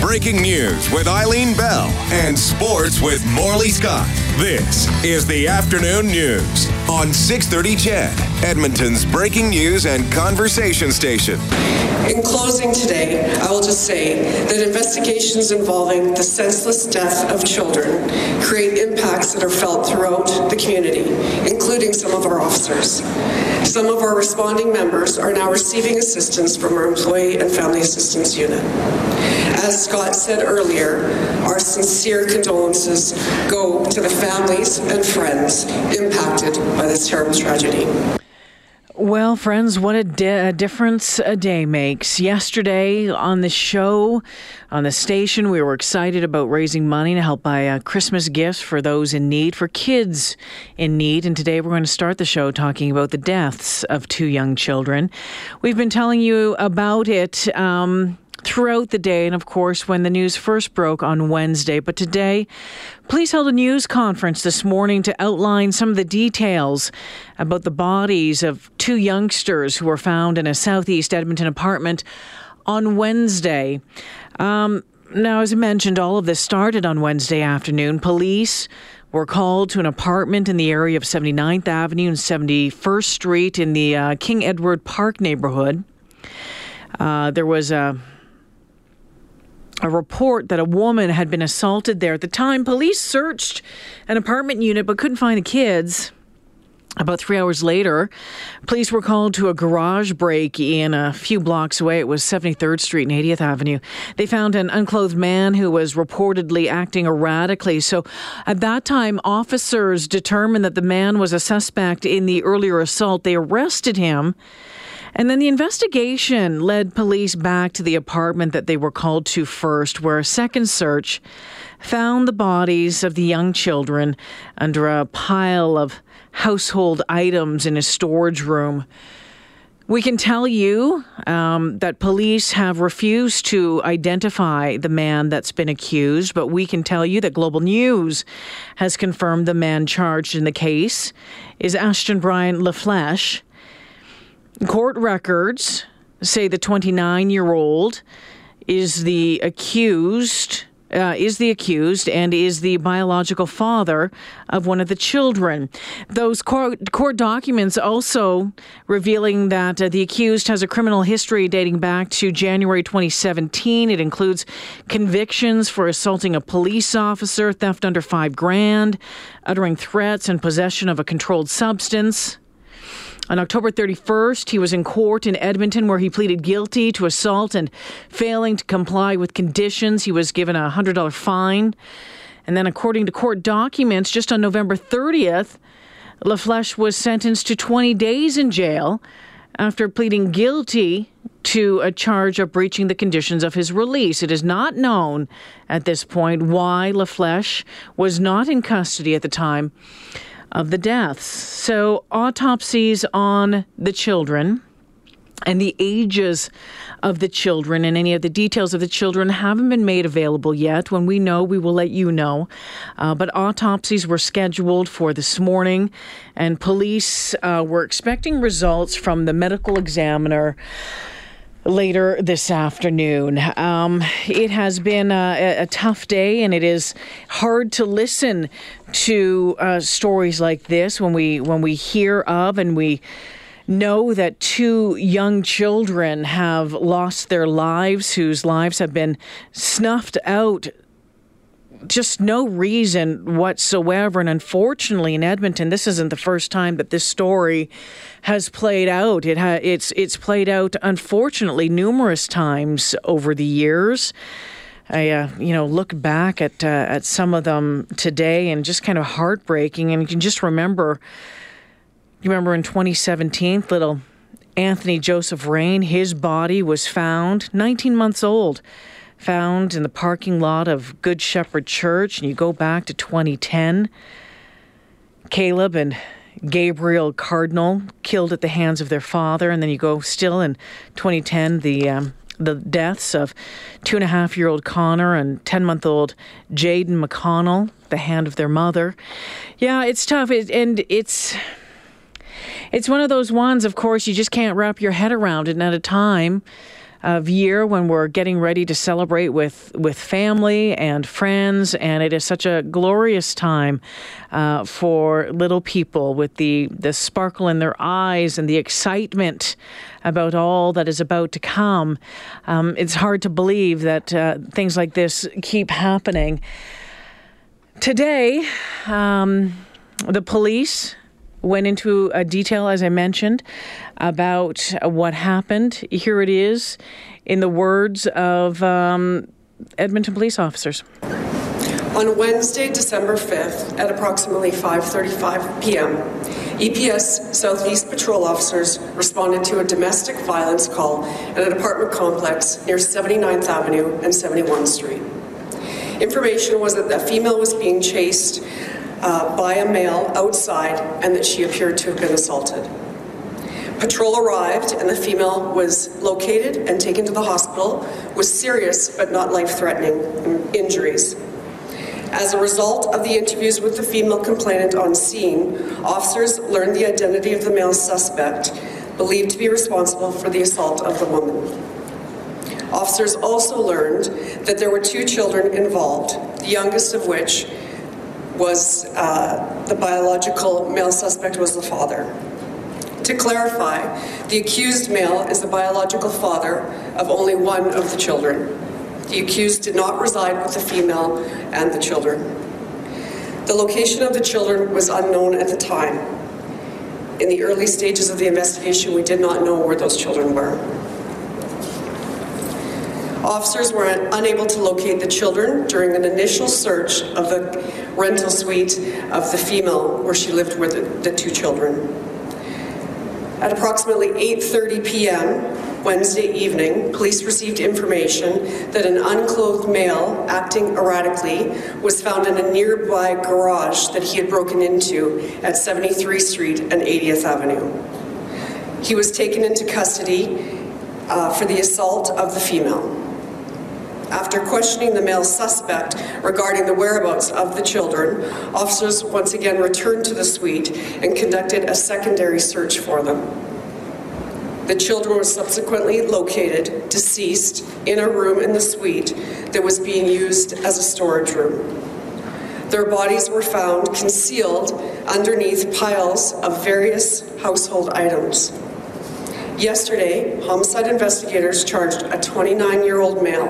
Breaking news with Eileen Bell and sports with Morley Scott. This is the Afternoon News on 630 CHED, Edmonton's breaking news and conversation station. In closing today, I will just say that investigations involving the senseless death of children create impacts that are felt throughout the community, including some of our officers. Some of our responding members are now receiving assistance from our Employee and Family Assistance Unit. As Scott said earlier, our sincere condolences go to the families and friends impacted by this terrible tragedy. Well, friends, what a, di- a, difference a day makes. Yesterday on the show, on the station, we were excited about raising money to help buy uh, Christmas gifts for those in need, for kids in need. And today we're going to start the show talking about the deaths of two young children. We've been telling you about it. Um, throughout the day, and of course, when the news first broke on Wednesday. But today, police held a news conference this morning to outline some of the details about the bodies of two youngsters who were found in a southeast Edmonton apartment on Wednesday. Um, now, as I mentioned, all of this started on Wednesday afternoon. Police were called to an apartment in the area of 79th Avenue and 71st Street in the uh, King Edward Park neighborhood. Uh, there was a a report that a woman had been assaulted there. At the time, police searched an apartment unit but couldn't find the kids. About three hours later, police were called to a garage break in a few blocks away. It was 73rd Street and 80th Avenue. They found an unclothed man who was reportedly acting erratically. So at that time, officers determined that the man was a suspect in the earlier assault. They arrested him. And then the investigation led police back to the apartment that they were called to first, where a second search found the bodies of the young children under a pile of household items in a storage room. We can tell you um, that police have refused to identify the man that's been accused, but we can tell you that Global News has confirmed the man charged in the case is Ashton Brian LaFleche. Court records say the 29 year old is the accused. Uh, is the accused and is the biological father of one of the children. Those court, court documents also revealing that uh, the accused has a criminal history dating back to January 2017. It includes convictions for assaulting a police officer, theft under five grand, uttering threats, and possession of a controlled substance. On October 31st, he was in court in Edmonton where he pleaded guilty to assault and failing to comply with conditions. He was given a $100 fine. And then, according to court documents, just on November 30th, LaFleche was sentenced to 20 days in jail after pleading guilty to a charge of breaching the conditions of his release. It is not known at this point why LaFleche was not in custody at the time of the deaths. So, autopsies on the children and the ages of the children and any of the details of the children haven't been made available yet. When we know, we will let you know. Uh, but autopsies were scheduled for this morning, and police uh, were expecting results from the medical examiner later this afternoon. Um, it has been a, a, tough day, and it is hard to listen to uh, stories like this when we when we hear of and we know that two young children have lost their lives, whose lives have been snuffed out just no reason whatsoever. And unfortunately, in Edmonton, this isn't the first time that this story has played out. It ha- it's it's played out unfortunately numerous times over the years. I uh, you know look back at uh, at some of them today and just kind of heartbreaking. And you can just remember, you remember in 2017, little Anthony Joseph Raine, his body was found 19 months old found in the parking lot of Good Shepherd Church, and you go back to 2010. Caleb and Gabriel Cardinal killed at the hands of their father, and then you go still in 2010, the um, the deaths of two and a half year old Connor and 10 month old Jaden McConnell, the hand of their mother. Yeah, it's tough. It, and it's. It's one of those ones, of course, you just can't wrap your head around it. And at a time of year when we're getting ready to celebrate with, with family and friends. And it is such a glorious time uh, for little people with the, the sparkle in their eyes and the excitement about all that is about to come. Um, it's hard to believe that uh, things like this keep happening. Today, um, the police went into a detail, as I mentioned, about what happened. Here it is in the words of um, Edmonton police officers. On Wednesday, December 5th, at approximately 5:35 p.m., EPS Southeast patrol officers responded to a domestic violence call at an apartment complex near 79th Avenue and 71st Street. Information was that a female was being chased uh, by a male outside and that she appeared to have been assaulted. Patrol arrived and the female was located and taken to the hospital with serious but not life threatening injuries. As a result of the interviews with the female complainant on scene, officers learned the identity of the male suspect, believed to be responsible for the assault of the woman. Officers also learned that there were two children involved, the youngest of which was uh, the biological male suspect was the father. To clarify, the accused male is the biological father of only one of the children. The accused did not reside with the female and the children. The location of the children was unknown at the time. In the early stages of the investigation, we did not know where those children were. Officers were unable to locate the children during an initial search of the rental suite of the female where she lived with the, two children. At approximately 8:30 p.m. Wednesday evening, police received information that an unclothed male acting erratically was found in a nearby garage that he had broken into at 73th Street and 80th Avenue. He was taken into custody uh, for the assault of the female. After questioning the male suspect regarding the whereabouts of the children, officers once again returned to the suite and conducted a secondary search for them. The children were subsequently located, deceased, in a room in the suite that was being used as a storage room. Their bodies were found concealed underneath piles of various household items. Yesterday, homicide investigators charged a 29 year old male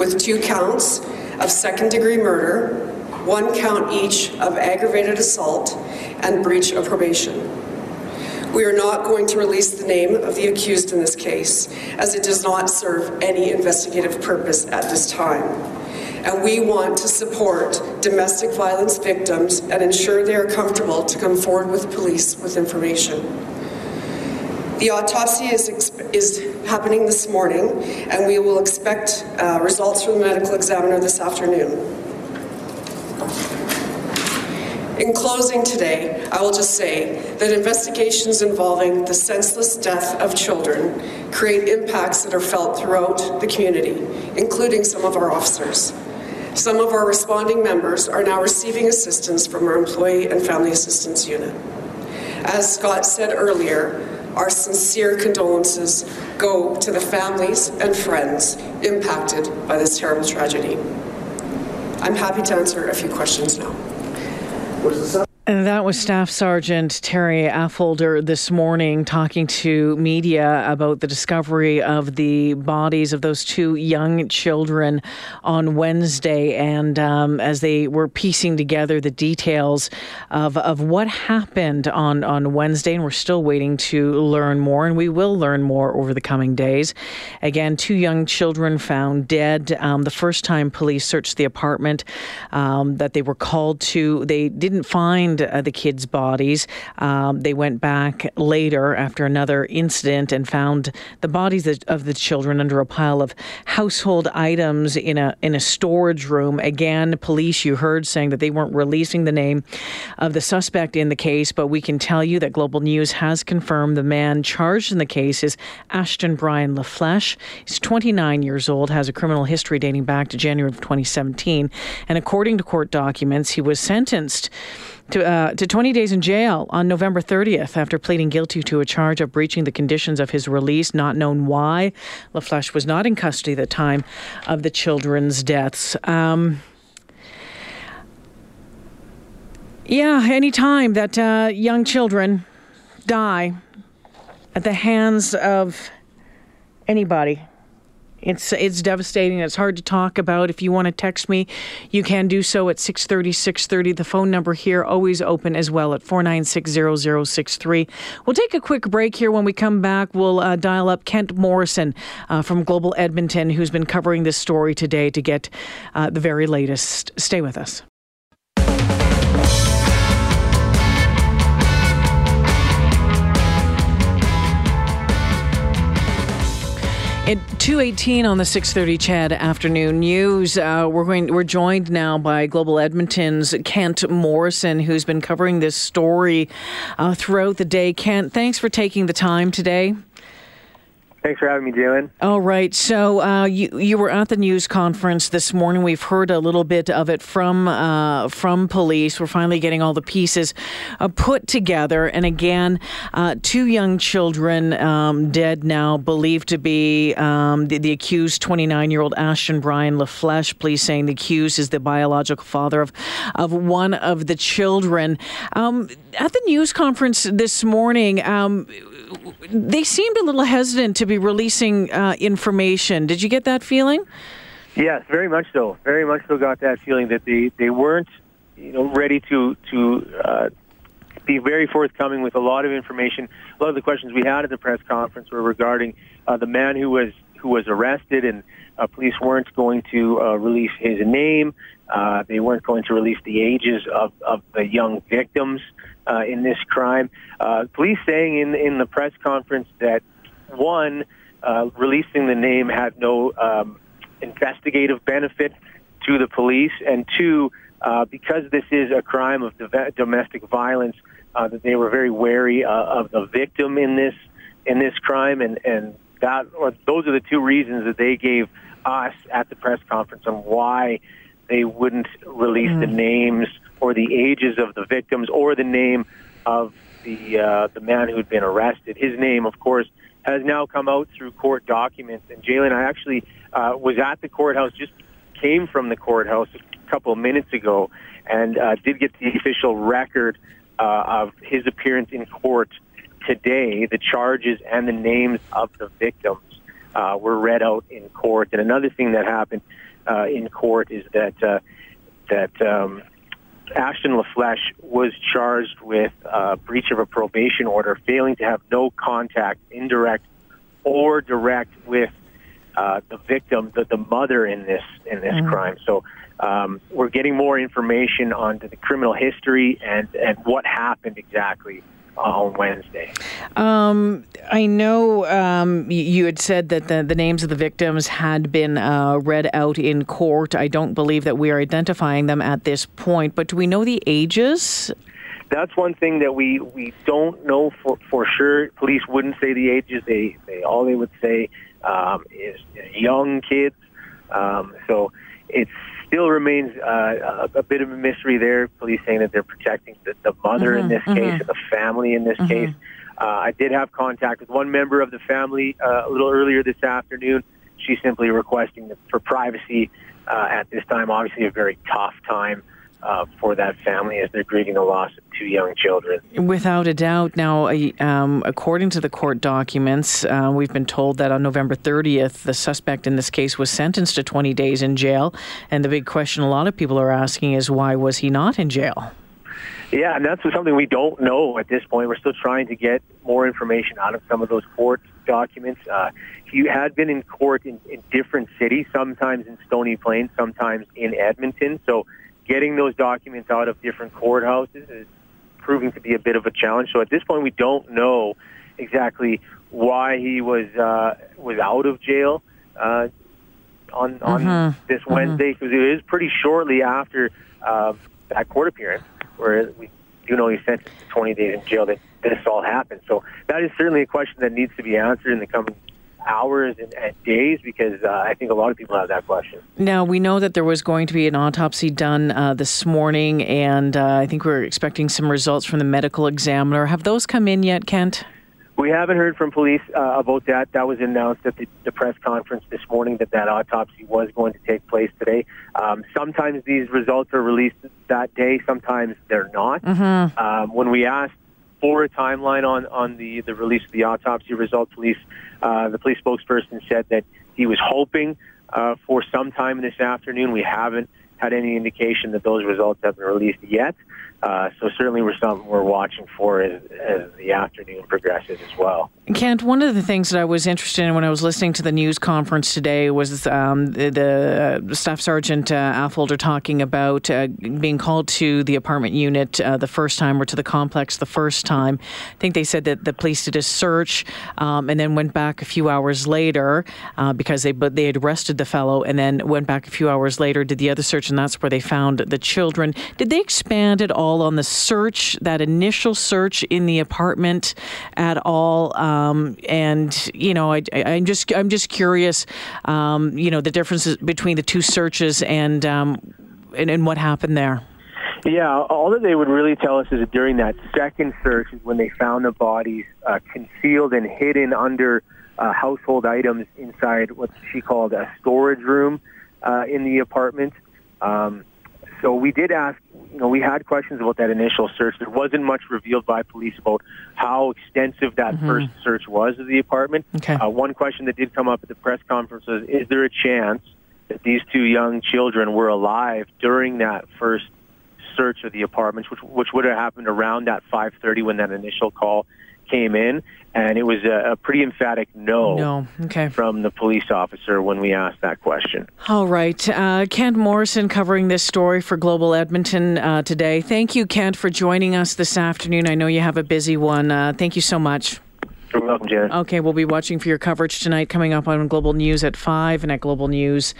with two counts of second degree murder, one count each of aggravated assault, and breach of probation. We are not going to release the name of the accused in this case, as it does not serve any investigative purpose at this time. And we want to support domestic violence victims and ensure they are comfortable to come forward with police with information. The autopsy is, is happening this morning, and we will expect uh, results from the medical examiner this afternoon. In closing today, I will just say that investigations involving the senseless death of children create impacts that are felt throughout the community, including some of our officers. Some of our responding members are now receiving assistance from our Employee and Family Assistance Unit. As Scott said earlier, our sincere condolences go to the families and friends impacted by this terrible tragedy. I'm happy to answer a few questions now. And that was Staff Sergeant Terry Affolter this morning talking to media about the discovery of the bodies of those two young children on Wednesday. And um, as they were piecing together the details of, of what happened on, on Wednesday, and we're still waiting to learn more, and we will learn more over the coming days. Again, two young children found dead. Um, the first time police searched the apartment um, that they were called to, they didn't find find uh, the kids' bodies. Um, they went back later after another incident and found the bodies of the children under a pile of household items in a in a storage room. Again, police you heard saying that they weren't releasing the name of the suspect in the case, but we can tell you that Global News has confirmed the man charged in the case is Ashton Brian LaFleche. He's 29 years old, has a criminal history dating back to January of 2017, and according to court documents, he was sentenced to, uh, to 20 days in jail on November 30th after pleading guilty to a charge of breaching the conditions of his release, not known why. LaFleche was not in custody at the time of the children's deaths. Um, yeah, any time that uh, young children die at the hands of anybody, it's it's devastating. It's hard to talk about. If you want to text me, you can do so at 630 630. The phone number here always open as well at 496 We'll take a quick break here. When we come back, we'll uh, dial up Kent Morrison uh, from Global Edmonton, who's been covering this story today to get uh, the very latest. Stay with us. 218 on the 630 CHED afternoon news, uh, we're going. We're joined now by Global Edmonton's Kent Morrison, who's been covering this story uh, throughout the day. Kent, thanks for taking the time today. Thanks for having me, Jaylen. All right. So uh, you you were at the news conference this morning. We've heard a little bit of it from uh, from police. We're finally getting all the pieces uh, put together. And again, uh, two young children um, dead now, believed to be um, the, the, accused 29 year old Ashton Brian LaFleche. Police saying the accused is the biological father of of one of the children. Um, at the news conference this morning um, they seemed a little hesitant to be releasing uh, information. Did you get that feeling? Yes, very much so. Very much so. Got that feeling that they, they weren't, you know, ready to to uh, be very forthcoming with a lot of information. A lot of the questions we had at the press conference were regarding uh, the man who was who was arrested, and uh, police weren't going to uh, release his name. Uh, they weren't going to release the ages of, of the young victims uh, in this crime. Uh, police saying in in the press conference that one, uh, releasing the name had no um, investigative benefit to the police, and two, uh, because this is a crime of domestic violence, uh, that they were very wary uh, of the victim in this in this crime, and and that or those are the two reasons that they gave us at the press conference on why they wouldn't release mm. the names or the ages of the victims or the name of the uh, the man who had been arrested. His name, of course, has now come out through court documents. And Jaylen, I actually uh, was at the courthouse, just came from the courthouse a couple of minutes ago, and uh, did get the official record uh, of his appearance in court today. The charges and the names of the victims uh, were read out in court. And another thing that happened uh, in court is that uh, that um, Ashton LaFleche was charged with uh, breach of a probation order, failing to have no contact, indirect or direct, with uh, the victim, the, the mother in this in this mm-hmm. crime. So um, we're getting more information on the criminal history and and what happened exactly on Wednesday. Um, I know um, you had said that the, the names of the victims had been uh, read out in court. I don't believe that we are identifying them at this point, but do we know the ages? That's one thing that we, we don't know for, for sure. Police wouldn't say the ages. They, they all they would say um, is, young kids. Um, so it's still remains uh, a, a, bit of a mystery there. Police saying that they're protecting the, the mother mm-hmm, in this mm-hmm. case and the family in this mm-hmm. case. Uh, I did have contact with one member of the family uh, a little earlier this afternoon. She's simply requesting for privacy uh, at this time. Obviously, a very tough time uh, for that family as they're grieving the loss of two young children. Without a doubt. Now, um, according to the court documents, uh, we've been told that on November 30th, the suspect in this case was sentenced to 20 days in jail. And the big question a lot of people are asking is why was he not in jail? Yeah, and that's something we don't know at this point. We're still trying to get more information out of some of those court documents. Uh, he had been in court in, in different cities, sometimes in Stony Plain, sometimes in Edmonton. So getting those documents out of different courthouses is proving to be a bit of a challenge. So at this point, we don't know exactly why he was uh, was out of jail uh, on on Mhm. this Wednesday because it is pretty shortly after uh, that court appearance where we do know he's sentenced to 20 days in jail that this all happened. So that is certainly a question that needs to be answered in the coming hours and, and days because uh, I think a lot of people have that question. Now, we know that there was going to be an autopsy done uh, this morning, and uh, I think we're expecting some results from the medical examiner. Have those come in yet, Kent? We haven't heard from police uh, about that. That was announced at the, the press conference this morning that that autopsy was going to take place today. Um, sometimes these results are released that day. Sometimes they're not. Um, when we asked for a timeline on, on the, the release of the autopsy results, police uh, the police spokesperson said that he was hoping uh, for some time this afternoon. We haven't had any indication that those results have been released yet. Uh, so certainly we're something we're watching for as, as the afternoon progresses as well. Kent, one of the things that I was interested in when I was listening to the news conference today was um, the, the uh, Staff Sergeant uh, Affolter talking about uh, being called to the apartment unit uh, the first time or to the complex the first time. I think they said that the police did a search um, and then went back a few hours later uh, because they but they had arrested the fellow and then went back a few hours later, did the other search, and that's where they found the children. Did they expand at all on the search, that initial search in the apartment at all? Um, and you know, I, I'm just I'm just curious, um, you know, the differences between the two searches and um, and, and what happened there. Yeah, all that they would really tell us is that during that second search is when they found the bodies uh, concealed and hidden under uh, household items inside what she called a storage room uh, in the apartment. Um, so we did ask, you know, we had questions about that initial search. There wasn't much revealed by police about how extensive that first search was of the apartment. Okay. Uh, one question that did come up at the press conference was, is there a chance that these two young children were alive during that first search of the apartments, which which would have happened around that 5:30 when that initial call came in, and it was a, a pretty emphatic no, No. Okay. from the police officer when we asked that question. All right. Uh, Kent Morrison covering this story for Global Edmonton uh, today. Thank you, Kent, for joining us this afternoon. I know you have a busy one. Uh, thank you so much. You're welcome, Janet. Okay, we'll be watching for your coverage tonight, coming up on Global News at five and at Global News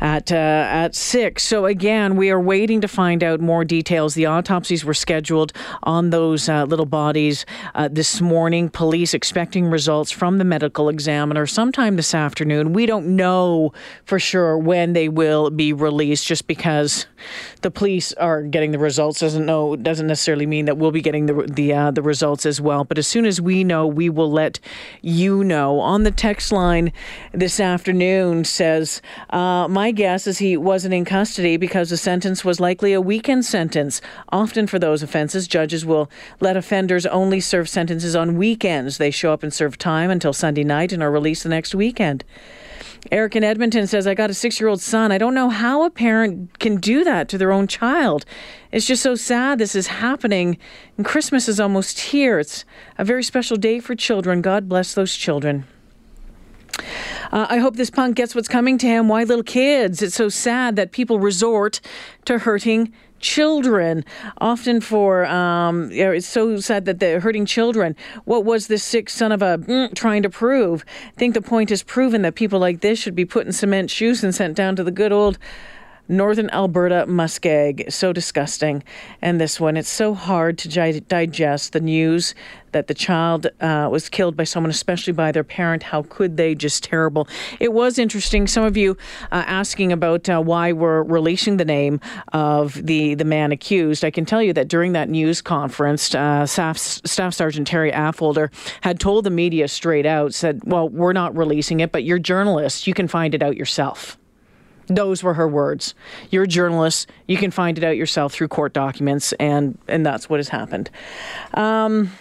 at uh, at six. So again, we are waiting to find out more details. The autopsies were scheduled on those uh, little bodies uh, this morning. Police expecting results from the medical examiner sometime this afternoon. We don't know for sure when they will be released, just because the police are getting the results doesn't know doesn't necessarily mean that we'll be getting the the uh, the results as well. But as soon as we know, we will let you know. On the text line this afternoon says, uh, "My guess is he wasn't in custody because the sentence was likely a weekend sentence. Often for those offenses, judges will let offenders only serve sentences on weekends. They show up and serve time until Sunday night and are released the next weekend." Eric in Edmonton says, I got a six year old son. I don't know how a parent can do that to their own child. It's just so sad this is happening. And Christmas is almost here. It's a very special day for children. God bless those children. Uh, I hope this punk gets what's coming to him. Why little kids? It's so sad that people resort to hurting children. Often for, um, it's so sad that they're hurting children. What was this sick son of a mm, trying to prove? I think the point is proven that people like this should be put in cement shoes and sent down to the good old Northern Alberta muskeg. So disgusting. And this one, it's so hard to digest the news that the child uh, was killed by someone, especially by their parent. How could they? Just terrible. It was interesting. Some of you uh, asking about uh, why we're releasing the name of the, the man accused. I can tell you that during that news conference, uh, Staff, Staff Sergeant Terry Affolter had told the media straight out, said, Well, we're not releasing it, but you're journalists. You can find it out yourself. Those were her words. You're a journalist. You can find it out yourself through court documents, and and that's what has happened. Um,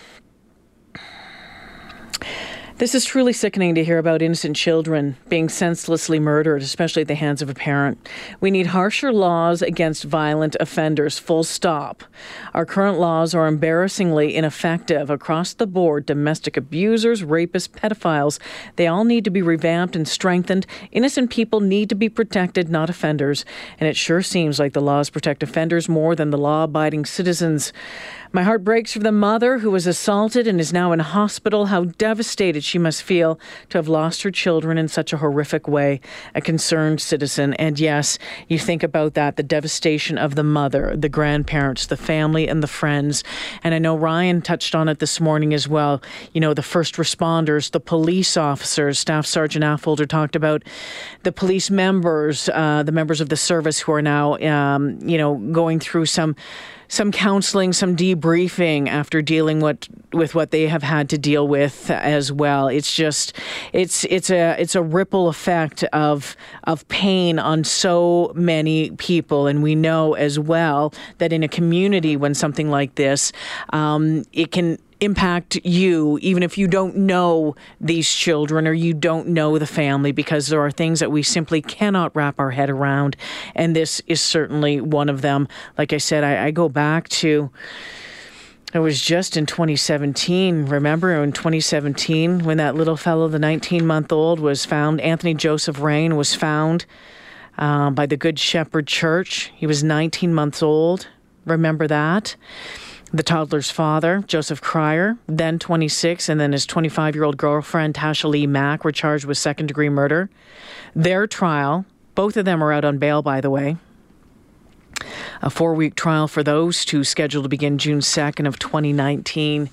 This is truly sickening to hear about innocent children being senselessly murdered, especially at the hands of a parent. We need harsher laws against violent offenders, full stop. Our current laws are embarrassingly ineffective across the board. Domestic abusers, rapists, pedophiles, they all need to be revamped and strengthened. Innocent people need to be protected, not offenders. And it sure seems like the laws protect offenders more than the law abiding citizens. My heart breaks for the mother who was assaulted and is now in hospital. How devastated she must feel to have lost her children in such a horrific way. A concerned citizen. And yes, you think about that the devastation of the mother, the grandparents, the family, and the friends. And I know Ryan touched on it this morning as well. You know, the first responders, the police officers, Staff Sergeant Affolter talked about the police members, uh, the members of the service who are now, um, you know, going through some some counseling, some debriefing after dealing with with what they have had to deal with as well. It's just it's it's a it's a ripple effect of of pain on so many people, and we know as well that in a community when something like this, um, it can impact you, even if you don't know these children or you don't know the family, because there are things that we simply cannot wrap our head around. And this is certainly one of them. Like I said, I, I go back to. It was just in 2017. Remember in 2017 when that little fellow, the 19 month old, was found? Anthony Joseph Raine was found uh, by the Good Shepherd Church. He was 19 months old. Remember that? The toddler's father, Joseph Crier, then 26, and then his 25 year old girlfriend, Tasha Lee Mack, were charged with second degree murder. Their trial, both of them are out on bail, by the way, a four week trial for those two scheduled to begin June 2nd of 2019.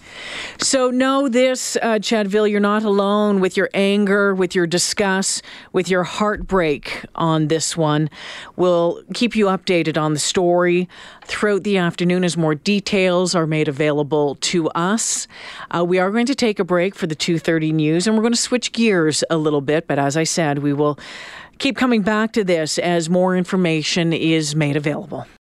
So know this, uh, Chadville, you're not alone with your anger, with your disgust, with your heartbreak on this one. We'll keep you updated on the story throughout the afternoon as more details are made available to us. Uh, we are going to take a break for the 2.30 news and we're going to switch gears a little bit, but as I said, we will keep coming back to this as more information is made available.